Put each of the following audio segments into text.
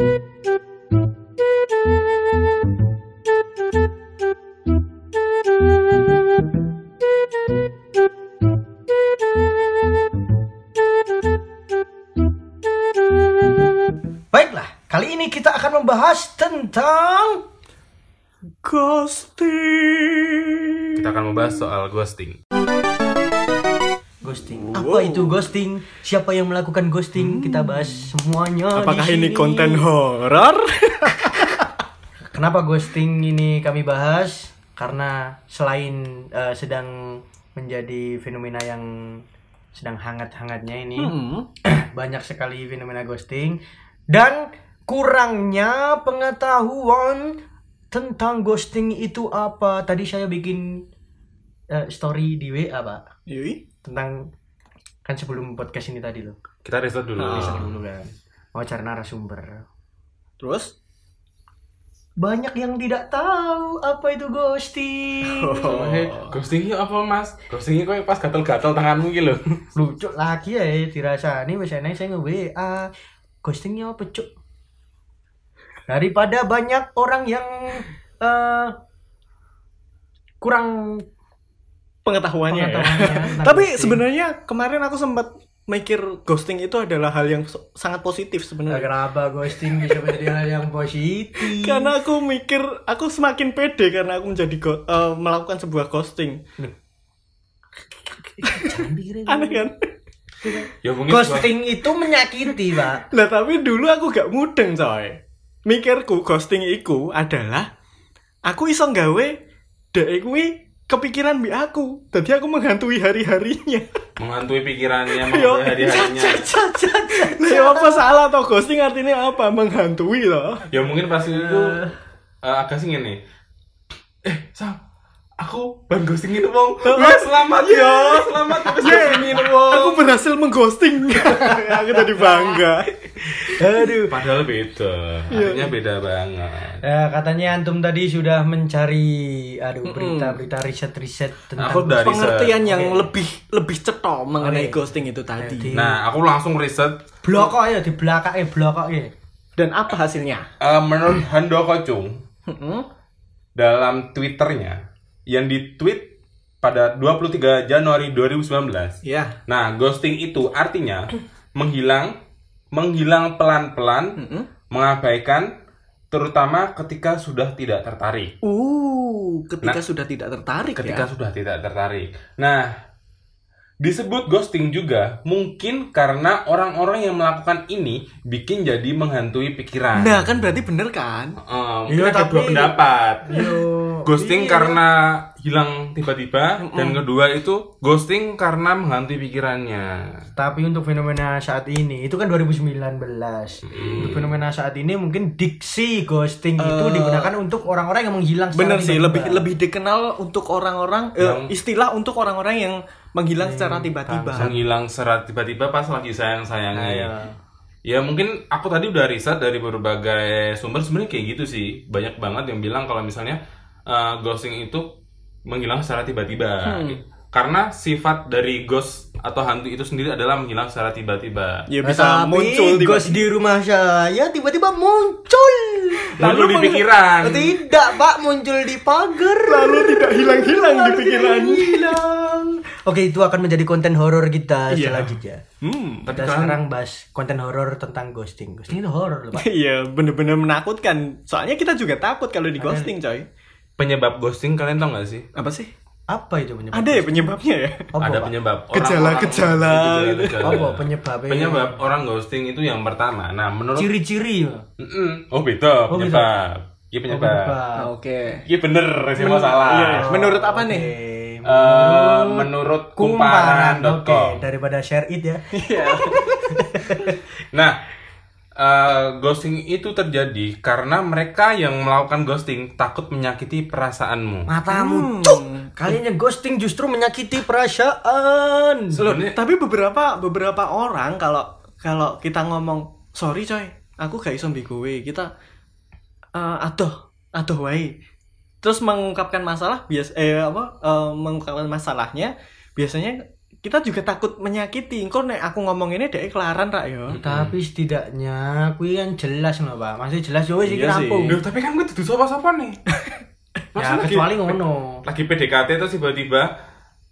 Baiklah, kali ini kita akan membahas tentang Ghosting. Kita akan membahas soal ghosting. Apa itu ghosting? Siapa yang melakukan ghosting? Kita bahas semuanya. Apakah di ini konten horor? Kenapa ghosting ini kami bahas? Karena selain eh, sedang menjadi fenomena yang sedang hangat-hangatnya ini, Hmm. banyak sekali fenomena ghosting dan kurangnya pengetahuan tentang ghosting itu apa. Tadi saya bikin eh, story di WA, Pak, Yui. tentang kan sebelum podcast ini tadi loh. Kita riset dulu. Ah. Riset dulu kan. Mau cari narasumber. Terus? Banyak yang tidak tahu apa itu ghosting. Oh. Eh, ghostingnya apa mas? Ghostingnya kok pas gatel-gatel tanganmu gitu loh. Lucu lagi ya dirasa ini biasanya saya nge WA ghostingnya apa cuk daripada banyak orang yang eh, kurang Pengetahuannya. ya. pengetahuannya tentang Tapi ghosting. sebenarnya kemarin aku sempat mikir ghosting itu adalah hal yang sangat positif sebenarnya. kenapa ghosting bisa menjadi hal yang positif Karena aku mikir aku semakin pede karena aku menjadi go- eh, melakukan sebuah ghosting. Aneh kan? Ya mungkin ghosting itu menyakiti pak Lah tapi dulu aku gak mudeng coy. Mikirku ghosting iku adalah aku iso gawe dek kuwi kepikiran bi aku. Jadi aku menghantui hari-harinya. menghantui pikirannya, menghantui hari-harinya. Lah ya apa salah toh ghosting artinya apa? Menghantui toh. Ya mungkin pas itu eh, agak sih gini. Eh, Sam, aku ban ghosting itu bang. Wah, selamat ya, selamat habis ghosting itu bang. Aku berhasil mengghosting. aku tadi bangga. aduh Padahal beda, artinya beda banget. Ya, katanya antum tadi sudah mencari aduh berita-berita riset-riset tentang Aku dari Pengertian yang Oke. lebih lebih cetok mengenai Oke. ghosting itu tadi. Nah, aku langsung riset blokok ya di belakang eh blokok ya Dan apa hasilnya? eh, menurut Handoko Chung dalam Twitternya yang di-tweet pada 23 Januari 2019. Ya. Nah, ghosting itu artinya menghilang, menghilang pelan-pelan, Mm-mm. mengabaikan, terutama ketika sudah tidak tertarik. Uh, ketika Nah, sudah tidak tertarik Ketika ya. sudah tidak tertarik. Nah, disebut ghosting juga mungkin karena orang-orang yang melakukan ini bikin jadi menghantui pikiran. Nah, kan berarti bener kan? Mungkin Iya, ada tapi- dua pendapat. yo Ghosting iya. karena hilang tiba-tiba dan kedua itu ghosting karena menghantui pikirannya. tapi untuk fenomena saat ini itu kan 2019 untuk fenomena saat ini mungkin diksi ghosting itu digunakan untuk orang-orang yang menghilang secara Bener sih, tiba-tiba. lebih lebih dikenal untuk orang-orang eh, istilah untuk orang-orang yang menghilang secara tiba-tiba. Menghilang secara tiba-tiba pas lagi sayang-sayangnya. Iya. Ya mungkin aku tadi udah riset dari berbagai sumber sebenarnya kayak gitu sih. Banyak banget yang bilang kalau misalnya eh, ghosting itu menghilang secara tiba-tiba. Karena sifat dari ghost atau hantu itu sendiri adalah menghilang secara tiba-tiba. Ya bisa Tapi muncul tiba ghost di rumah saya tiba-tiba muncul Lalu di pikiran. tidak pak muncul di pagar lalu tidak hilang-hilang di pikiran. hilang oke itu akan menjadi konten horor kita Iya. selanjutnya Hmm. kita kan- sekarang bahas konten horor tentang ghosting ghosting itu horor loh pak Iya, bener-bener menakutkan. Soalnya kita juga takut kalau di ghosting, coy. Penyebab ghosting kalian tau gak sih? Apa sih? apa itu penyebab Ada ya penyebabnya ya? Apa, ada penyebab Gejala-gejala gitu. Apa penyebabnya Penyebab orang ghosting itu yang pertama. Nah, menurut ciri-ciri Mm-mm. Oh, beda Oh, beda. penyebab. Iya Oh, penyebab. penyebab. Oke. Iya bener, sih masalah. Iya, menurut apa nih? Eh, menurut kumparan kumparan.com. oke daripada share it ya Iya. Nah, eh, ghosting itu terjadi karena mereka yang melakukan ghosting takut menyakiti perasaanmu. matamu cuk kalian yang ghosting justru menyakiti perasaan Loh, tapi beberapa beberapa orang kalau kalau kita ngomong sorry coy, aku gak iso gue kita eh aduh, aduh wae. Terus mengungkapkan masalah bias eh apa eh, mengungkapkan masalahnya biasanya kita juga takut menyakiti. Engko nek aku ngomong ini dek kelaran rak yo. Tapi setidaknya kuwi kan jelas loh, Pak. Masih jelas yo wis iki Iya sih. rampung. Loh, tapi kan gue tuh sapa-sapa nih. Ya kecuali ngono. lagi PDKT terus tiba-tiba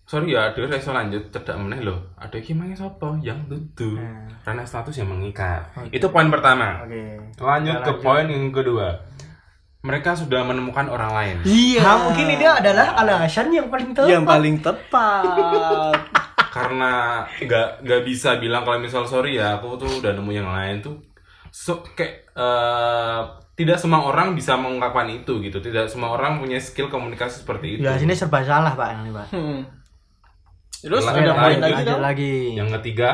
sorry ya aduh iso lanjut cedak meneh loh ada iki mangi sapa yang dudu Nah. karena status yang mengikat itu poin pertama Oke. lanjut ke poin yang kedua mereka sudah menemukan orang lain Iya. Nah, mungkin ini adalah alasan yang paling tepat. yang paling tepat. karena nggak nggak bisa bilang kalau misal sorry ya aku tuh udah nemu yang lain tuh so, kayak eh, tidak semua orang bisa mengungkapkan itu gitu tidak semua orang punya skill komunikasi seperti itu Ya sini serba salah, Pak, ini, Pak. Hmm. Terus Lanjut, ada poin lagi Lanjut dong? lagi. yang ketiga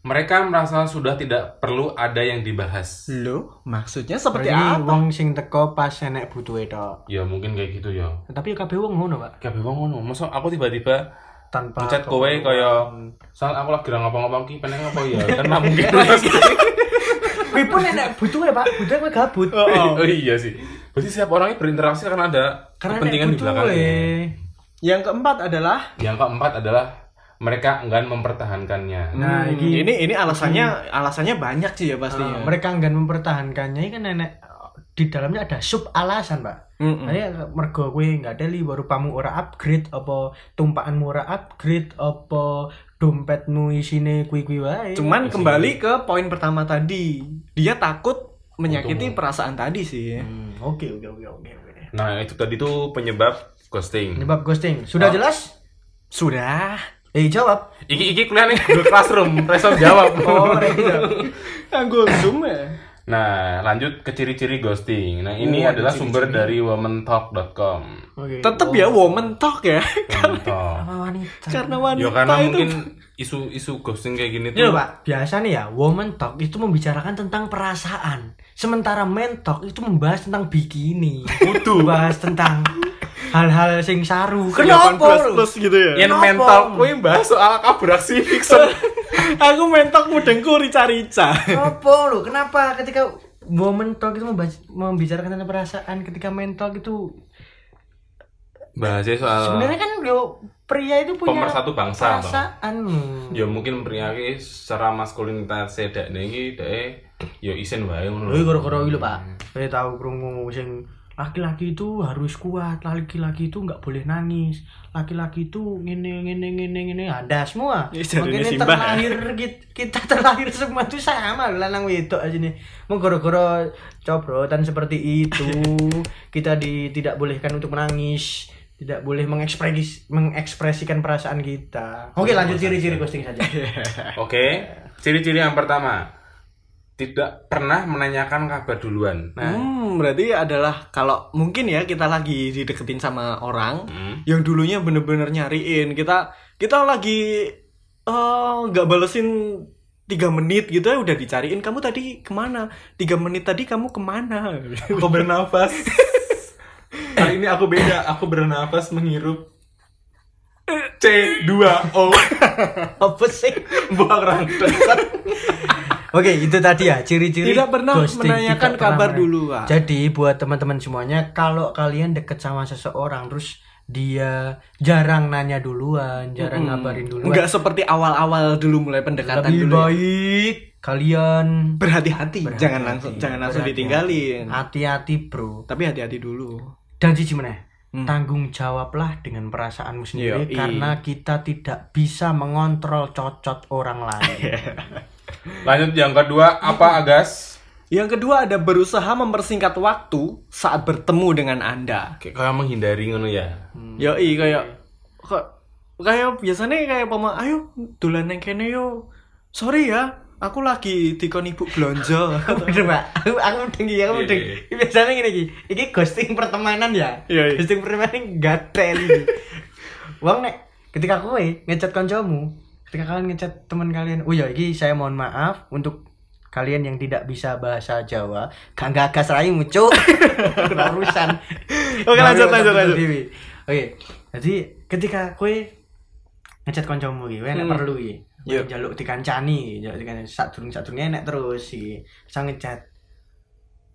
mereka merasa sudah tidak perlu ada yang dibahas Loh, maksudnya seperti Berarti apa? wong sing teko pas enek butuhe tok. ya mungkin kayak gitu ya Tapi kabeh wong ngono, Pak. Kabeh wong ngono. Masa aku tiba-tiba Tanpa ngechat kowe kaya saat aku lagi ra ngapa-ngapa ki pengen apa ya? Kan nggak mungkin. Kuwi pun enek butuhe, Pak. Butuhe kowe gabut. Oh, oh iya sih. Berarti setiap orangnya berinteraksi karena ada Karena kepentingan di belakangnya. Yang keempat adalah Yang keempat adalah mereka enggan mempertahankannya. Nah, Hmm, ini ini alasannya alasannya banyak sih ya pastinya. Ah, mereka enggan mempertahankannya ini kan nenek di dalamnya ada sub alasan pak Mm-mm. Nah, mergo kowe nggak ada li baru pamu ora upgrade apa tumpaanmu ora upgrade apa dompetmu isine kui kui wae Cuman Iya kembali ke poin pertama tadi. Dia takut menyakiti Untung. perasaan tadi sih. Hmm, oke oke oke oke oke Nah, itu tadi tuh penyebab ghosting. penyebab ghosting sudah Oh. jelas Sudah. eh jawab Iki iki kuliah nih Google Classroom, reso jawab. oh Reza. Anggo zoom ya. Nah, lanjut ke ciri-ciri ghosting. Nah, ini Oh, ada adalah sumber ciri-ciri. dari womantalk.com. oke Tetep Oh, ya woman talk ya. Womantalk. apa wanita Karena wanita Ya karena itu mungkin isu-isu ghosting kayak gini Ini tuh loh pak, biasa nih ya, woman talk itu membicarakan tentang perasaan Sementara men talk itu membahas tentang bikini Kudu. Membahas tentang hal-hal sing saru 18 Kenapa lu? plus gitu ya. yang Kenapa? mental kuwi bahas soal abraksi fiction. Aku mentok mudengku rica-rica. Kenapa lu? Kenapa ketika woman talk itu membicarakan tentang perasaan Ketika men talk itu Bahasnya soal Sebenarnya kan yo, pria itu punya Pemersatu bangsa, Bang. perasaan ya mungkin pria ki secara maskulinitas dek iki dek ya isen wae ngono. Lho iki lho Pak. Saya tahu krungu sing laki-laki itu harus kuat, laki-laki itu nggak boleh nangis, laki-laki itu ngene ngene ngene ngene ada semua. Ya, Makanya Simbah, terlahir kit- kita terlahir semua itu sama lanang wedok aja nih. Mau gara-gara cobrotan seperti itu kita di tidak bolehkan untuk menangis, tidak boleh mengekspres mengekspresikan perasaan kita. Oke lanjut ciri-ciri ghosting saja. Oke, ciri-ciri yang pertama tidak pernah menanyakan kabar duluan. Nah, Hmm, berarti adalah kalau mungkin ya kita lagi dideketin sama orang hmm, yang dulunya bener-bener nyariin kita kita lagi eh, nggak balesin tiga menit gitu ya udah dicariin kamu tadi ke mana tiga menit tadi kamu ke mana aku bernafas. Kali ini aku beda, aku bernafas menghirup C2O Apa sih? buang rangkut. Oke, itu tadi ya ciri-ciri Tidak pernah ghosting, menanyakan tidak pernah kabar menanya- dulu, Pak. Jadi buat teman-teman semuanya, kalau kalian deket sama seseorang terus dia jarang nanya duluan, jarang ngabarin duluan, nggak seperti awal-awal dulu mulai pendekatan lebih dulu ya. baik kalian berhati-hati Berhati-hati, jangan langsung jangan langsung berhati-hati. ditinggalin hati-hati, Bro. tapi hati-hati dulu Dan cici meneh, Hmm. tanggung jawablah dengan perasaanmu sendiri Yoi. karena kita tidak bisa mengontrol cocot orang lain. Lanjut yang kedua apa Agas? yang kedua ada berusaha mempersingkat waktu saat bertemu dengan anda Kayak kayak menghindari ngono ya. Yoi kayak kok kayak biasanya kayak pama ayo dolan neng kene yo sorry ya aku lagi dikon ibu belanja Bener pak, aku aku mending iki, aku Iya, mending. iya. Biasanya gini iki, iki ghosting pertemanan ya. Iya, iya. Ghosting pertemanan gatel. Wong nek ketika kowe ngechat kancamu, ketika kalian ngechat teman kalian, oh ya iki saya mohon maaf untuk kalian yang tidak bisa bahasa Jawa, gak gagas raimu cuk. Ora urusan. Oke, lanjut, lanjut, lanjut. Oke, jadi ketika kowe ngechat kancamu iki, nek Hmm. perlu iki. Kowe Yuk. njaluk dikancani, njaluk dikancani sak durung sak durunge enek terus iki. Sang ngechat.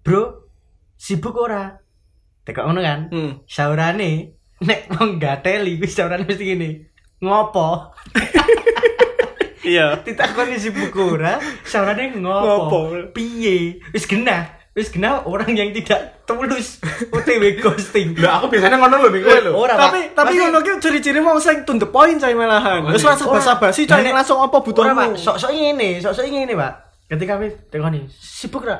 Bro, sibuk ora? Tekok ngono kan? hmm. Saurane nek wong gateli kuwi saurane mesti gini. Ngopo? Iya. ditakoni sibuk ora saurane ngopo Ngopo? piye wis genah wis genah orang yang tidak tulus OTW ghosting Lah aku biasanya ngono lho kowe lho. Tapi Pak. tapi ngono ki ciri-ciri wong sing to the point coy malahan. Wis Ora. rasa basa-basi Nek- langsung apa Ora, Pak. butuhmu. Sok-sok ngene, sok-sok ngene, Pak. Ketika wis tekoni, sibuk ra?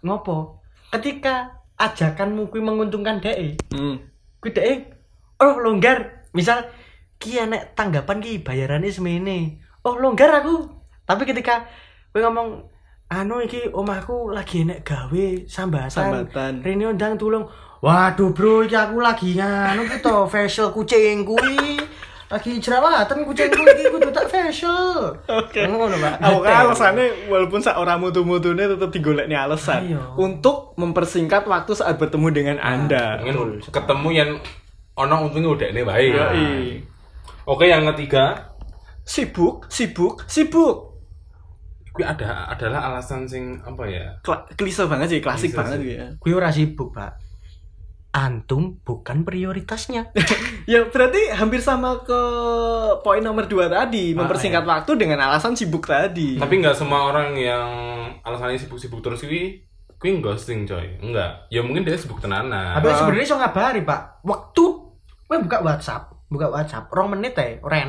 Ngopo? Ketika ajakanmu kuwi menguntungkan dhek, Hmm. kuwi dhek oh longgar. Misal ki enek tanggapan ki bayarannya semene. Oh longgar aku. Tapi ketika kowe ngomong anu iki omahku lagi enek gawe sambatan. Sambatan. Rene undang tulung. Waduh bro, iki aku lagi nganu ki to facial kucing kuwi. Lagi jerawatan kucing kuwi iki kudu tak facial. Oke. Ngono, Pak. Aku kan alasannya walaupun sak ora mutu-mutune tetep digolekne alasan Ayo. untuk mempersingkat waktu saat bertemu dengan Anda. Mungkin ketemu yang ono untungnya udah nih baik. Oke, yang ketiga, Sibuk, sibuk, sibuk. kuwi ada adalah alasan sing apa ya? Kla klise banget sih, klasik Klise banget sih. ya. Kuwi ora sibuk, Pak. Antum bukan prioritasnya. Ya berarti hampir sama ke poin nomor dua tadi, mempersingkat waktu dengan alasan sibuk tadi. Tapi nggak semua orang yang alasannya sibuk-sibuk terus kuwi kuwi ghosting coy. Enggak. Ya mungkin dia sibuk tenanan. Tapi sebenarnya iso ngabari, Pak. Waktu kowe buka WhatsApp, buka WhatsApp, rong menit ae, ora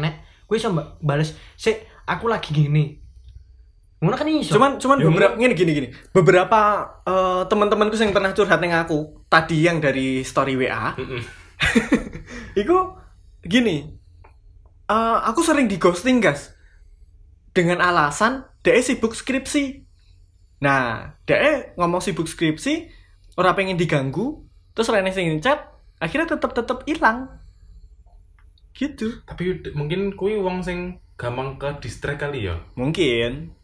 iso mbak- bales, "Sik, aku lagi gini." Ngono kan iso. cuman cuman Ya, beberapa gini gini gini. Beberapa eh, teman-temanku yang pernah curhat dengan aku tadi yang dari story WA itu gini eh, aku sering di ghosting guys dengan alasan dia sibuk skripsi. Nah dia ngomong sibuk skripsi orang pengen diganggu terus Rene sing chat akhirnya tetap tetap hilang gitu Tapi mungkin kuwi wong sing gampang ke distract kali ya. mungkin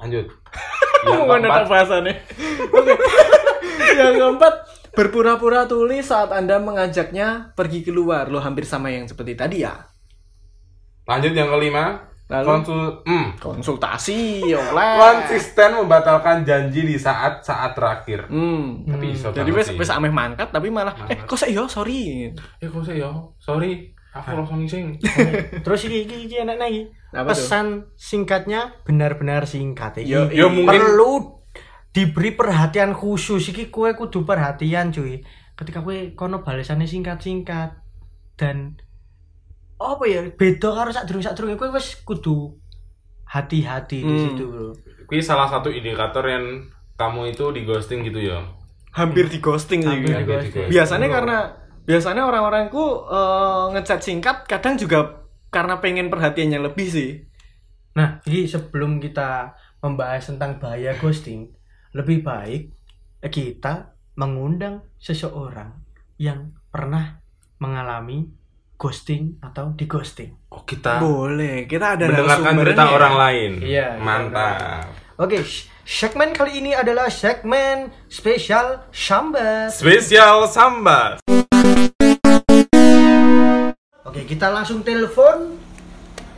Lanjut. yang keempat, bahasannya? Yang keempat, berpura-pura tuli saat Anda mengajaknya pergi keluar. Lo hampir sama yang seperti tadi ya. lanjut yang kelima. Lalu? Konsul, hmm. Konsultasi oleh. konsisten membatalkan janji di saat-saat terakhir. Hmm. Tapi iso Jadi wes wes ameh mangkat tapi malah eh kok saya sorry. Eh kok saya ya? Sorry, aku langsung ngising. Terus iki iki, iki enak lagi. Apa tuh? Pesan singkatnya benar-benar singkat iki. Yo, yo, mungkin- perlu diberi perhatian khusus iki kue kudu perhatian cuy. Ketika kue kono balesannya singkat-singkat dan apa ya beda karo sak durung sak durung kue wis kudu hati-hati di Hmm. situ bro. Kuwi salah satu indikator yang kamu itu di ghosting gitu ya. Hampir di ghosting sih. Hampir gitu. di ghosting. Biasanya karena biasanya orang-orangku eh, ngechat singkat kadang juga karena pengen perhatiannya lebih sih. Nah, ini sebelum kita membahas tentang bahaya ghosting, lebih baik kita mengundang seseorang yang pernah mengalami ghosting atau di ghosting. Oh, kita Boleh, kita ada mendengarkan cerita orang lain. Iya, Mantap. Oke, sh- segmen kali ini adalah segmen spesial Sambat. Spesial sambat. Oke, kita langsung telepon.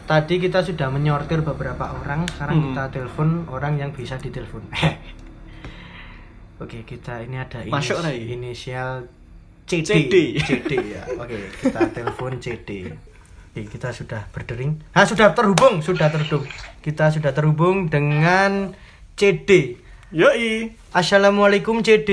Tadi kita sudah menyortir beberapa orang, sekarang Hmm. kita telepon orang yang bisa ditelepon. Oke, kita ini ada inis- Masuk, inisial CD. CD. CD ya. Oke, kita telepon CD. Oke, kita sudah berdering. Ah, sudah terhubung, sudah terhubung. Kita sudah terhubung dengan CD. Yoi. Assalamualaikum CD.